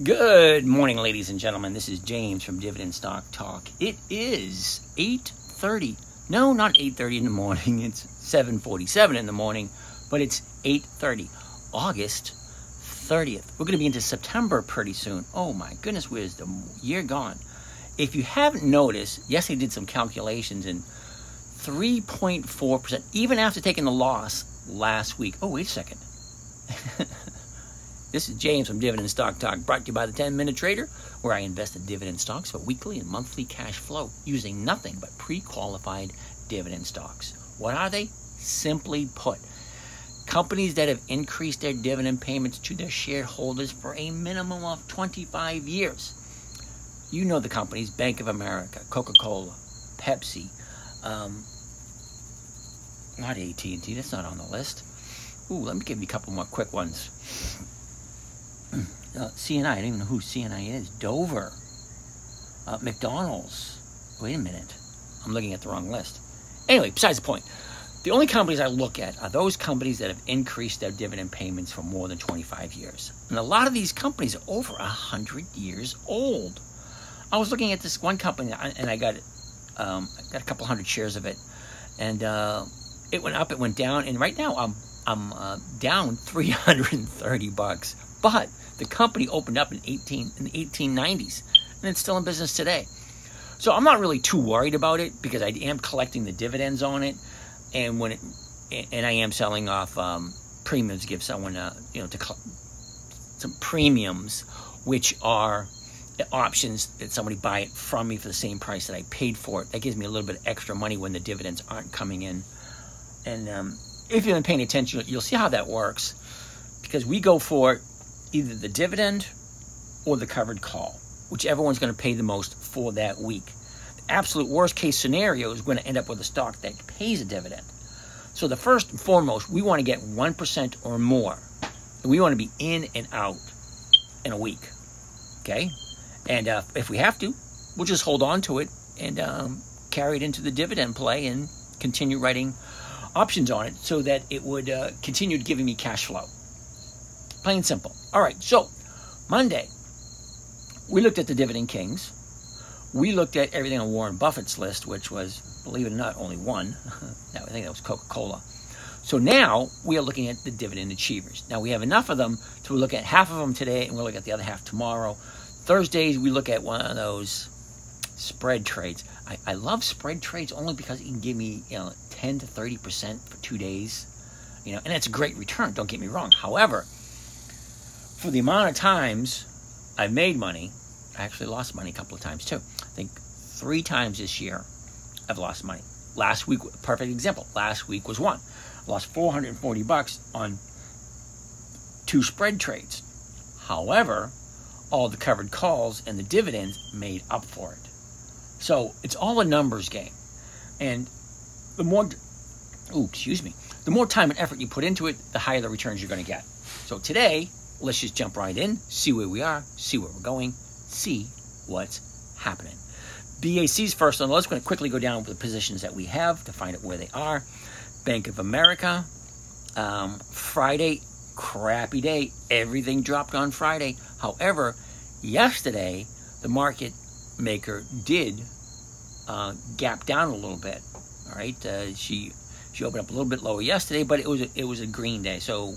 Good morning, ladies and gentlemen. This is James from Dividend Stock Talk. It is 8:30. No, not 8:30 in the morning. It's 7:47 in the morning, but it's 8:30. August 30th. We're going to be into September pretty soon. Oh my goodness, where's the year gone? If you haven't noticed, yes, I did some calculations and 3.4%, even after taking the loss last week. Oh, wait a second. This is James from Dividend Stock Talk, brought to you by the 10 Minute Trader, where I invest in dividend stocks for weekly and monthly cash flow using nothing but pre qualified dividend stocks. What are they? Simply put, companies that have increased their dividend payments to their shareholders for a minimum of 25 years. You know the companies Bank of America, Coca Cola, Pepsi, um, not AT&T, that's not on the list. Ooh, let me give you a couple more quick ones uh, CNI. I don't even know who CNI is. Dover, uh, McDonald's. Wait a minute, I'm looking at the wrong list. Anyway, besides the point, the only companies I look at are those companies that have increased their dividend payments for more than 25 years, and a lot of these companies are over hundred years old. I was looking at this one company, and I got um, I got a couple hundred shares of it, and uh, it went up, it went down, and right now I'm I'm uh, down 330 bucks. But the company opened up in 18 in the 1890s, and it's still in business today. So I'm not really too worried about it because I am collecting the dividends on it, and when it, and I am selling off um, premiums to give someone uh, you know to some premiums, which are options that somebody buy it from me for the same price that I paid for it. That gives me a little bit of extra money when the dividends aren't coming in. And um, if you've been paying attention, you'll see how that works because we go for either the dividend or the covered call, whichever one's going to pay the most for that week. The absolute worst case scenario is going to end up with a stock that pays a dividend. So the first and foremost, we want to get 1% or more. We want to be in and out in a week. Okay? And uh, if we have to, we'll just hold on to it and um, carry it into the dividend play and continue writing options on it so that it would uh, continue giving me cash flow. Plain simple. All right, so Monday, we looked at the Dividend Kings. We looked at everything on Warren Buffett's list, which was, believe it or not, only one. I think that was Coca Cola. So now we are looking at the dividend achievers. Now we have enough of them to look at half of them today, and we'll look at the other half tomorrow. Thursdays we look at one of those spread trades. I, I love spread trades only because it can give me you know 10 to 30 percent for two days, you know, and it's a great return. Don't get me wrong. However, for the amount of times I've made money, I actually lost money a couple of times too. I think three times this year I've lost money. Last week, perfect example. Last week was one. I lost 440 bucks on two spread trades. However, all the covered calls and the dividends made up for it. So it's all a numbers game. And the more, oh, excuse me, the more time and effort you put into it, the higher the returns you're going to get. So today, let's just jump right in, see where we are, see where we're going, see what's happening. BAC's first on the list. We're Going to quickly go down with the positions that we have to find out where they are. Bank of America, um, Friday, crappy day. Everything dropped on Friday. However, yesterday the market maker did uh, gap down a little bit. All right, uh, she she opened up a little bit lower yesterday, but it was a, it was a green day, so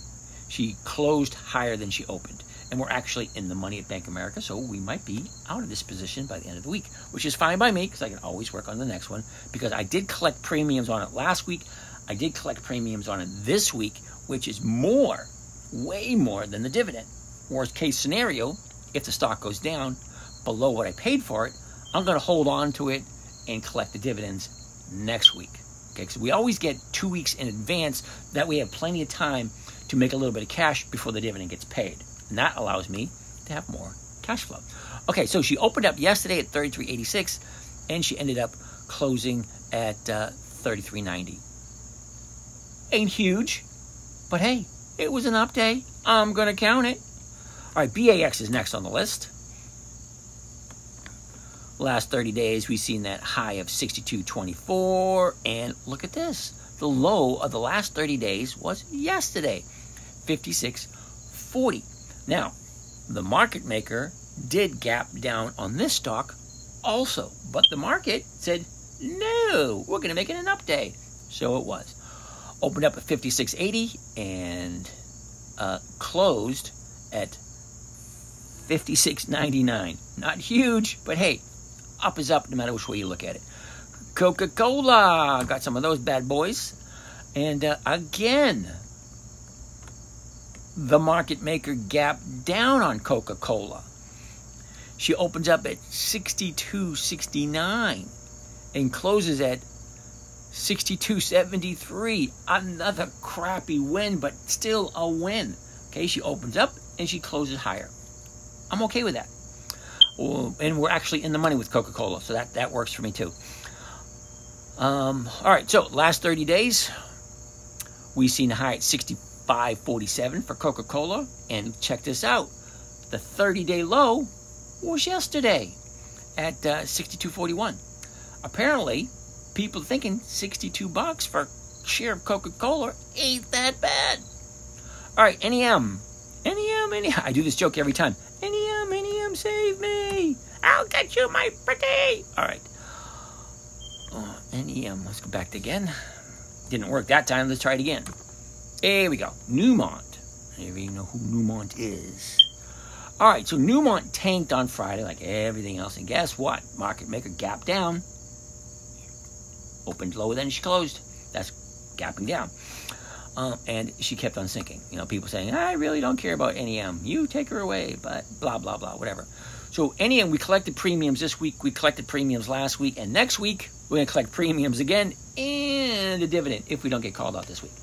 she closed higher than she opened. And we're actually in the money at Bank America, so we might be out of this position by the end of the week, which is fine by me because I can always work on the next one. Because I did collect premiums on it last week, I did collect premiums on it this week, which is more, way more than the dividend. Worst case scenario, if the stock goes down below what I paid for it, I'm going to hold on to it and collect the dividends next week. Okay, so we always get two weeks in advance. That we have plenty of time to make a little bit of cash before the dividend gets paid. And that allows me to have more cash flow. Okay, so she opened up yesterday at 33.86 and she ended up closing at uh, 33.90. Ain't huge, but hey, it was an up day. I'm going to count it. All right, BAX is next on the list. Last 30 days, we've seen that high of 62.24. And look at this. The low of the last 30 days was yesterday. 56.40. Now, the market maker did gap down on this stock also, but the market said, no, we're going to make it an up day. So it was. Opened up at 56.80 and uh, closed at 56.99. Not huge, but hey, up is up no matter which way you look at it. Coca Cola got some of those bad boys. And uh, again, the market maker gap down on Coca Cola. She opens up at 62.69 and closes at 62.73. Another crappy win, but still a win. Okay, she opens up and she closes higher. I'm okay with that. And we're actually in the money with Coca Cola, so that, that works for me too. Um, all right, so last 30 days, we've seen a high at 65.47 for Coca Cola. And check this out the 30 day low was yesterday at uh, 62.41. Apparently, people thinking 62 bucks for share of Coca Cola ain't that bad. All right, NEM. NEM, NEM. I do this joke every time. NEM, NEM, save me. I'll get you, my pretty. All right. Oh, NEM. Let's go back again. Didn't work that time. Let's try it again. Here we go. Newmont. Maybe you know who Newmont is. All right, so Newmont tanked on Friday like everything else. And guess what? Market maker gap down. Opened lower than she closed. That's gapping down. Um, and she kept on sinking. You know, people saying, I really don't care about NEM. You take her away, but blah, blah, blah, whatever. So, NEM, we collected premiums this week. We collected premiums last week. And next week, we're going to collect premiums again and a dividend if we don't get called out this week.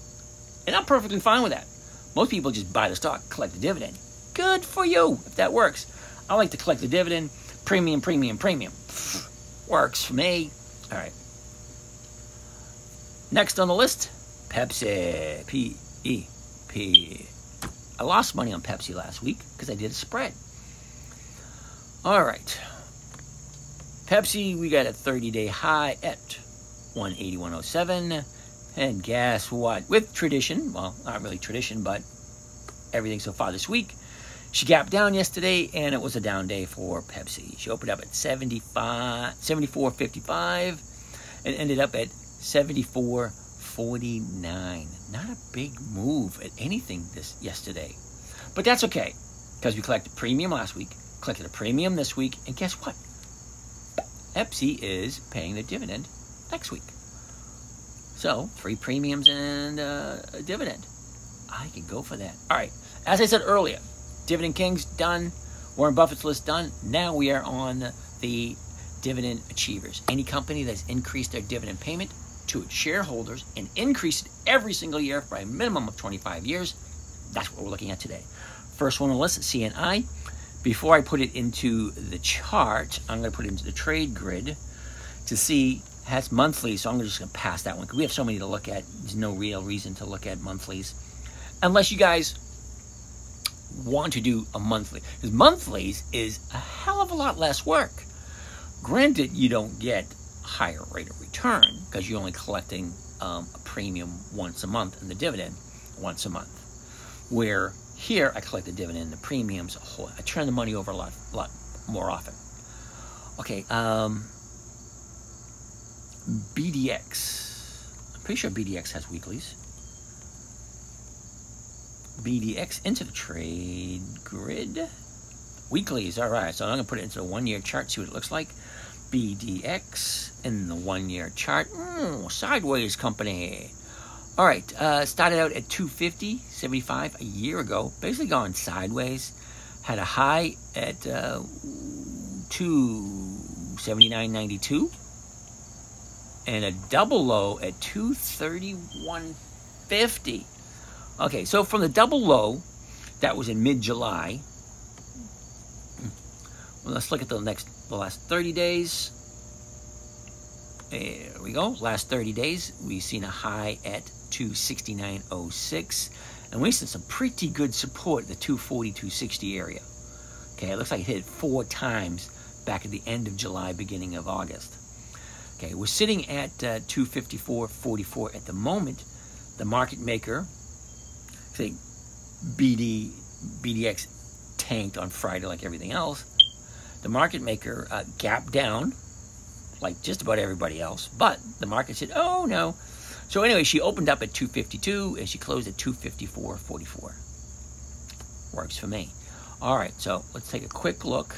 And I'm perfectly fine with that. Most people just buy the stock, collect the dividend. Good for you if that works. I like to collect the dividend. Premium, premium, premium. Works for me. All right. Next on the list, Pepsi. P E P. I lost money on Pepsi last week because I did a spread. All right. Pepsi, we got a 30 day high at 181.07. And guess what? With tradition, well, not really tradition, but everything so far this week, she gapped down yesterday, and it was a down day for Pepsi. She opened up at 75, 74.55 and ended up at 74.49. Not a big move at anything this yesterday, but that's okay because we collected premium last week, collected a premium this week, and guess what? Pepsi is paying the dividend next week. So three premiums and uh, a dividend. I can go for that. All right. As I said earlier, Dividend Kings done. Warren Buffett's list done. Now we are on the dividend achievers. Any company that's increased their dividend payment to its shareholders and increased it every single year for a minimum of 25 years, that's what we're looking at today. First one on the list is CNI. Before I put it into the chart, I'm going to put it into the trade grid to see has monthly, so I'm just going to pass that one because we have so many to look at. There's no real reason to look at monthlies unless you guys want to do a monthly. Because monthlies is a hell of a lot less work. Granted, you don't get higher rate of return because you're only collecting um, a premium once a month and the dividend once a month. Where here, I collect the dividend and the premiums. I turn the money over a lot, lot more often. Okay, um, BDX. I'm pretty sure BDX has weeklies. BDX into the trade grid. Weeklies, all right. So I'm going to put it into the one year chart, see what it looks like. BDX in the one year chart. Mm, sideways company. All right, uh, started out at 250, 75 a year ago, basically gone sideways. Had a high at uh, 279.92 and a double low at 231.50. Okay, so from the double low, that was in mid-July. Hmm. Well, let's look at the next, the last 30 days. There we go. Last 30 days, we've seen a high at 269.06, and we've seen some pretty good support at the 240, 260 area. Okay, it looks like it hit four times back at the end of July, beginning of August. Okay, we're sitting at uh, 254.44 at the moment. The market maker, say BD BDX tanked on Friday like everything else. The market maker uh, gapped down like just about everybody else, but the market said, "Oh no." So anyway, she opened up at 252 and she closed at 254.44. Works for me. All right, so let's take a quick look.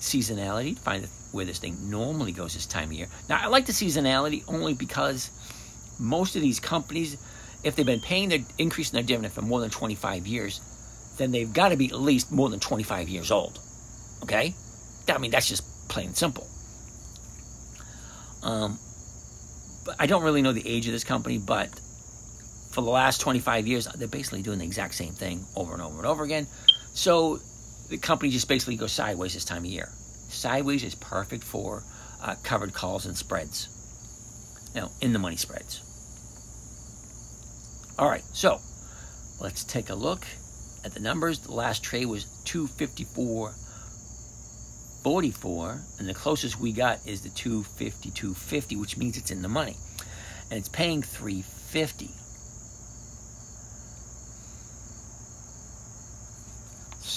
Seasonality, to find where this thing normally goes this time of year. Now, I like the seasonality only because most of these companies, if they've been paying their increase in their dividend for more than 25 years, then they've got to be at least more than 25 years old. Okay? I mean, that's just plain and simple. Um, but I don't really know the age of this company, but for the last 25 years, they're basically doing the exact same thing over and over and over again. So the company just basically goes sideways this time of year. Sideways is perfect for uh, covered calls and spreads. Now, in the money spreads. All right, so let's take a look at the numbers. The last trade was 254.44, and the closest we got is the 252.50, which means it's in the money. And it's paying 350.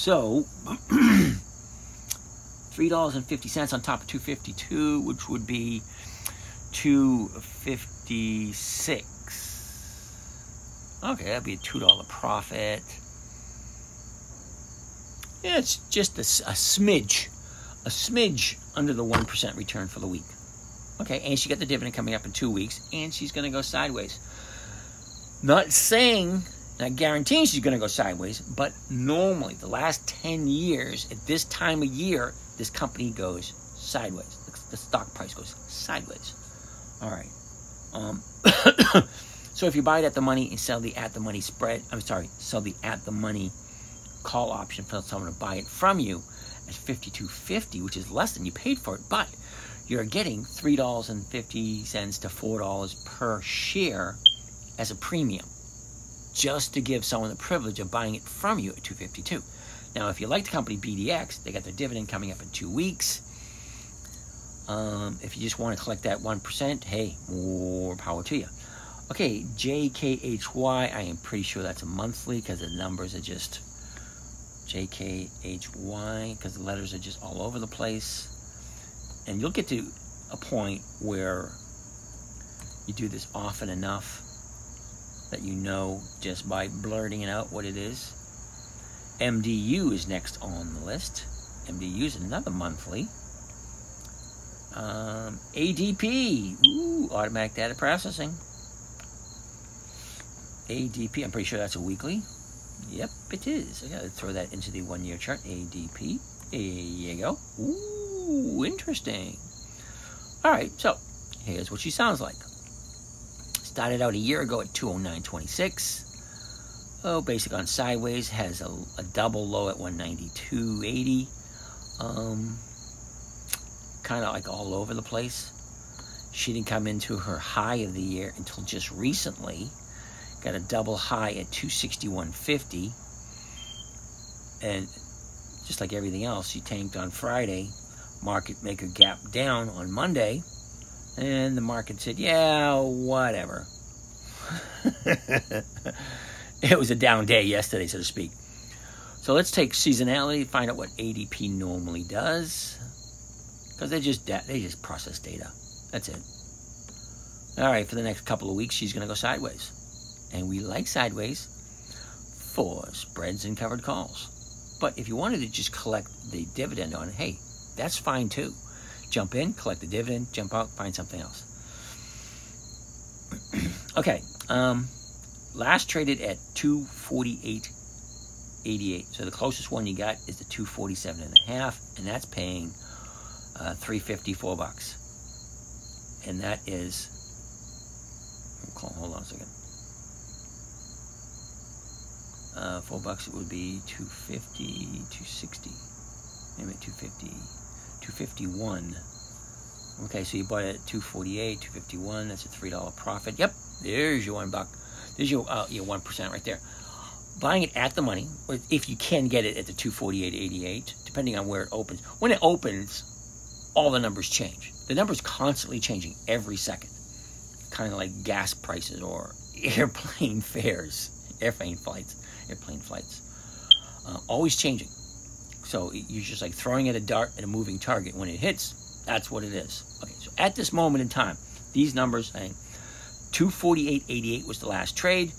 So, three dollars and fifty cents on top of two fifty two, which would be two fifty six. Okay, that'd be a two dollar profit. Yeah, it's just a, a smidge, a smidge under the one percent return for the week. Okay, and she got the dividend coming up in two weeks, and she's going to go sideways. Not saying not guaranteeing she's going to go sideways, but normally the last 10 years at this time of year, this company goes sideways. The stock price goes sideways. All right. Um, so if you buy it at the money and sell the at the money spread, I'm sorry, sell the at the money call option for someone to buy it from you at 52.50, which is less than you paid for it, but you're getting $3.50 to $4 per share as a premium just to give someone the privilege of buying it from you at 252. Now, if you like the company BDX, they got their dividend coming up in two weeks. Um, if you just want to collect that 1%, hey, more power to you. Okay, JKHY, I am pretty sure that's a monthly because the numbers are just JKHY because the letters are just all over the place. And you'll get to a point where you do this often enough that you know just by blurting it out what it is. MDU is next on the list. MDU is another monthly. Um, ADP, ooh, automatic data processing. ADP, I'm pretty sure that's a weekly. Yep, it is. I gotta throw that into the one year chart. ADP. There you go. Ooh, interesting. All right, so here's what she sounds like. Started out a year ago at 209.26. Oh, basic on sideways has a, a double low at 192.80. Um, kind of like all over the place. She didn't come into her high of the year until just recently. Got a double high at 261.50. And just like everything else, she tanked on Friday. Market maker gap down on Monday and the market said, yeah, whatever. it was a down day yesterday, so to speak. So let's take seasonality, find out what ADP normally does, because they just they just process data. That's it. All right, for the next couple of weeks, she's going to go sideways, and we like sideways for spreads and covered calls. But if you wanted to just collect the dividend on it, hey, that's fine too jump in, collect the dividend, jump out, find something else. okay, um, last traded at 248.88. So the closest one you got is the 247 and a half, and that's paying uh, 354 bucks. And that is, hold on a second. Uh, four bucks, it would be 250, 260, maybe 250. 251. Okay, so you bought it at 248, 251. That's a three dollar profit. Yep, there's your one buck. There's your uh, your one percent right there. Buying it at the money, or if you can get it at the 248.88, depending on where it opens. When it opens, all the numbers change. The numbers constantly changing every second, kind of like gas prices or airplane fares, airplane flights, airplane flights, uh, always changing. So you're just like throwing at a dart at a moving target. When it hits, that's what it is. Okay, so at this moment in time, these numbers saying 248.88 was the last trade.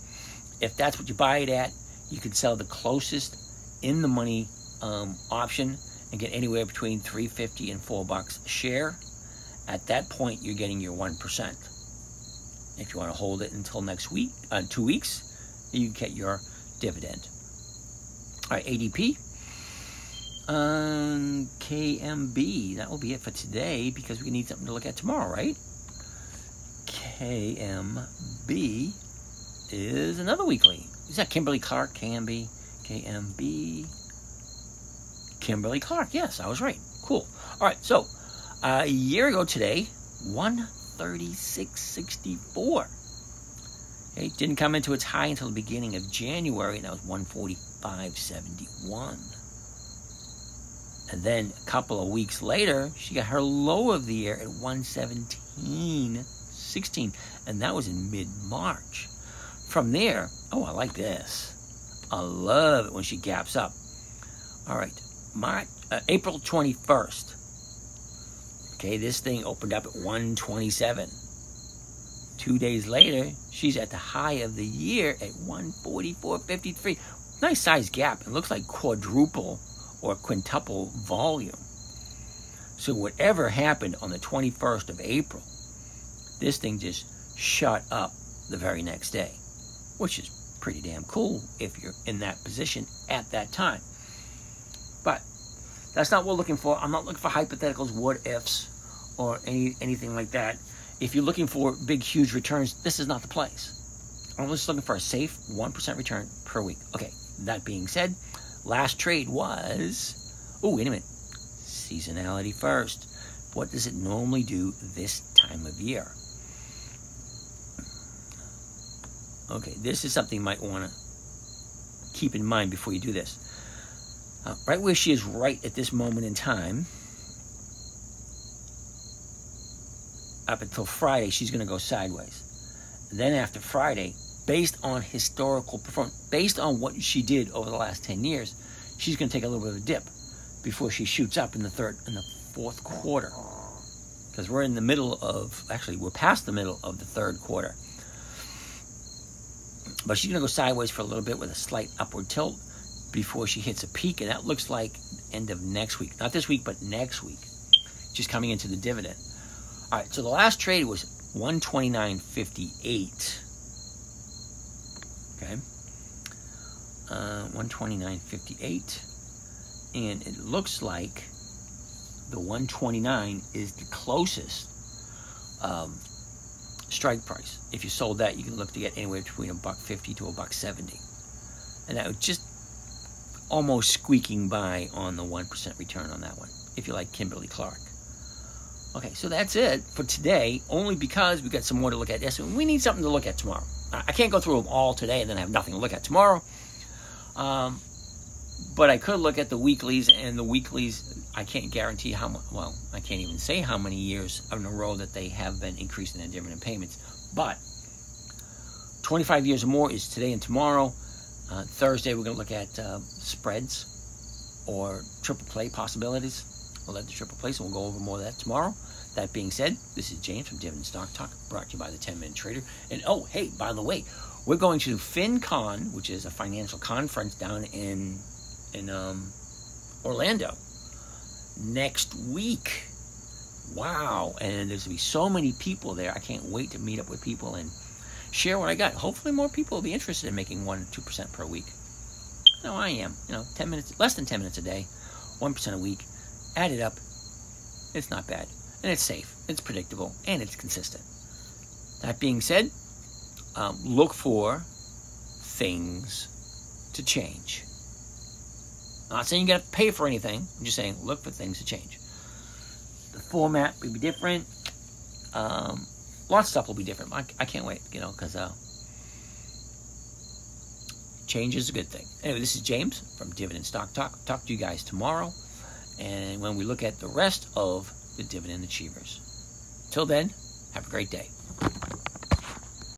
If that's what you buy it at, you can sell the closest in the money um, option and get anywhere between 350 and 4 bucks a share. At that point, you're getting your 1%. If you want to hold it until next week, uh, two weeks, you get your dividend. All right, ADP. Um, KMB. That will be it for today because we need something to look at tomorrow, right? KMB is another weekly. Is that Kimberly Clark? KMB? KMB? Kimberly Clark. Yes, I was right. Cool. All right, so a year ago today, 136.64. It didn't come into its high until the beginning of January, and that was 145.71. And then a couple of weeks later, she got her low of the year at 117.16, and that was in mid March. From there, oh, I like this. I love it when she gaps up. All right, March, uh, April 21st. Okay, this thing opened up at 127. Two days later, she's at the high of the year at 144.53. Nice size gap. It looks like quadruple or quintuple volume. So whatever happened on the 21st of April, this thing just shut up the very next day, which is pretty damn cool if you're in that position at that time. But that's not what we're looking for. I'm not looking for hypotheticals, what ifs, or any anything like that. If you're looking for big, huge returns, this is not the place. I'm just looking for a safe 1% return per week. Okay, that being said, last trade was. Oh, wait a minute. Seasonality first. What does it normally do this time of year? Okay, this is something you might want to keep in mind before you do this. Uh, right where she is right at this moment in time, up until Friday, she's going to go sideways. Then after Friday, based on historical performance, based on what she did over the last 10 years, she's going to take a little bit of a dip before she shoots up in the third in the fourth quarter. Because we're in the middle of, actually, we're past the middle of the third quarter. But she's going to go sideways for a little bit with a slight upward tilt before she hits a peak, and that looks like end of next week. Not this week, but next week. She's coming into the dividend. All right, so the last trade was 129.58. Okay. Uh, 129.58. And it looks like the 129 is the closest um, strike price. If you sold that, you can look to get anywhere between a buck 50 to a buck 70. And that was just almost squeaking by on the 1% return on that one, if you like Kimberly Clark. Okay, so that's it for today, only because we've got some more to look at. Yes, we need something to look at tomorrow. I can't go through them all today and then have nothing to look at tomorrow. Um, but I could look at the weeklies, and the weeklies, I can't guarantee how much, well, I can't even say how many years in a row that they have been increasing their dividend payments. But 25 years or more is today and tomorrow. Uh, Thursday, we're going to look at uh, spreads or triple play possibilities. We'll let the triple play, so we'll go over more of that tomorrow. That being said, this is James from Dividend Stock Talk, brought to you by the 10 Minute Trader. And oh, hey, by the way, we're going to FinCon, which is a financial conference down in in um, Orlando next week. Wow! And there's gonna be so many people there. I can't wait to meet up with people and share what I got. Hopefully, more people will be interested in making one two percent per week. No, I am. You know, ten minutes, less than ten minutes a day, one percent a week. Add it up, it's not bad, and it's safe, it's predictable, and it's consistent. That being said, um, look for things to change. Not saying you got to pay for anything. I'm just saying look for things to change. The format will be different. Um, lots of stuff will be different. I, I can't wait, you know, because uh, change is a good thing. Anyway, this is James from Dividend Stock Talk. Talk to you guys tomorrow, and when we look at the rest of the dividend achievers. Till then, have a great day.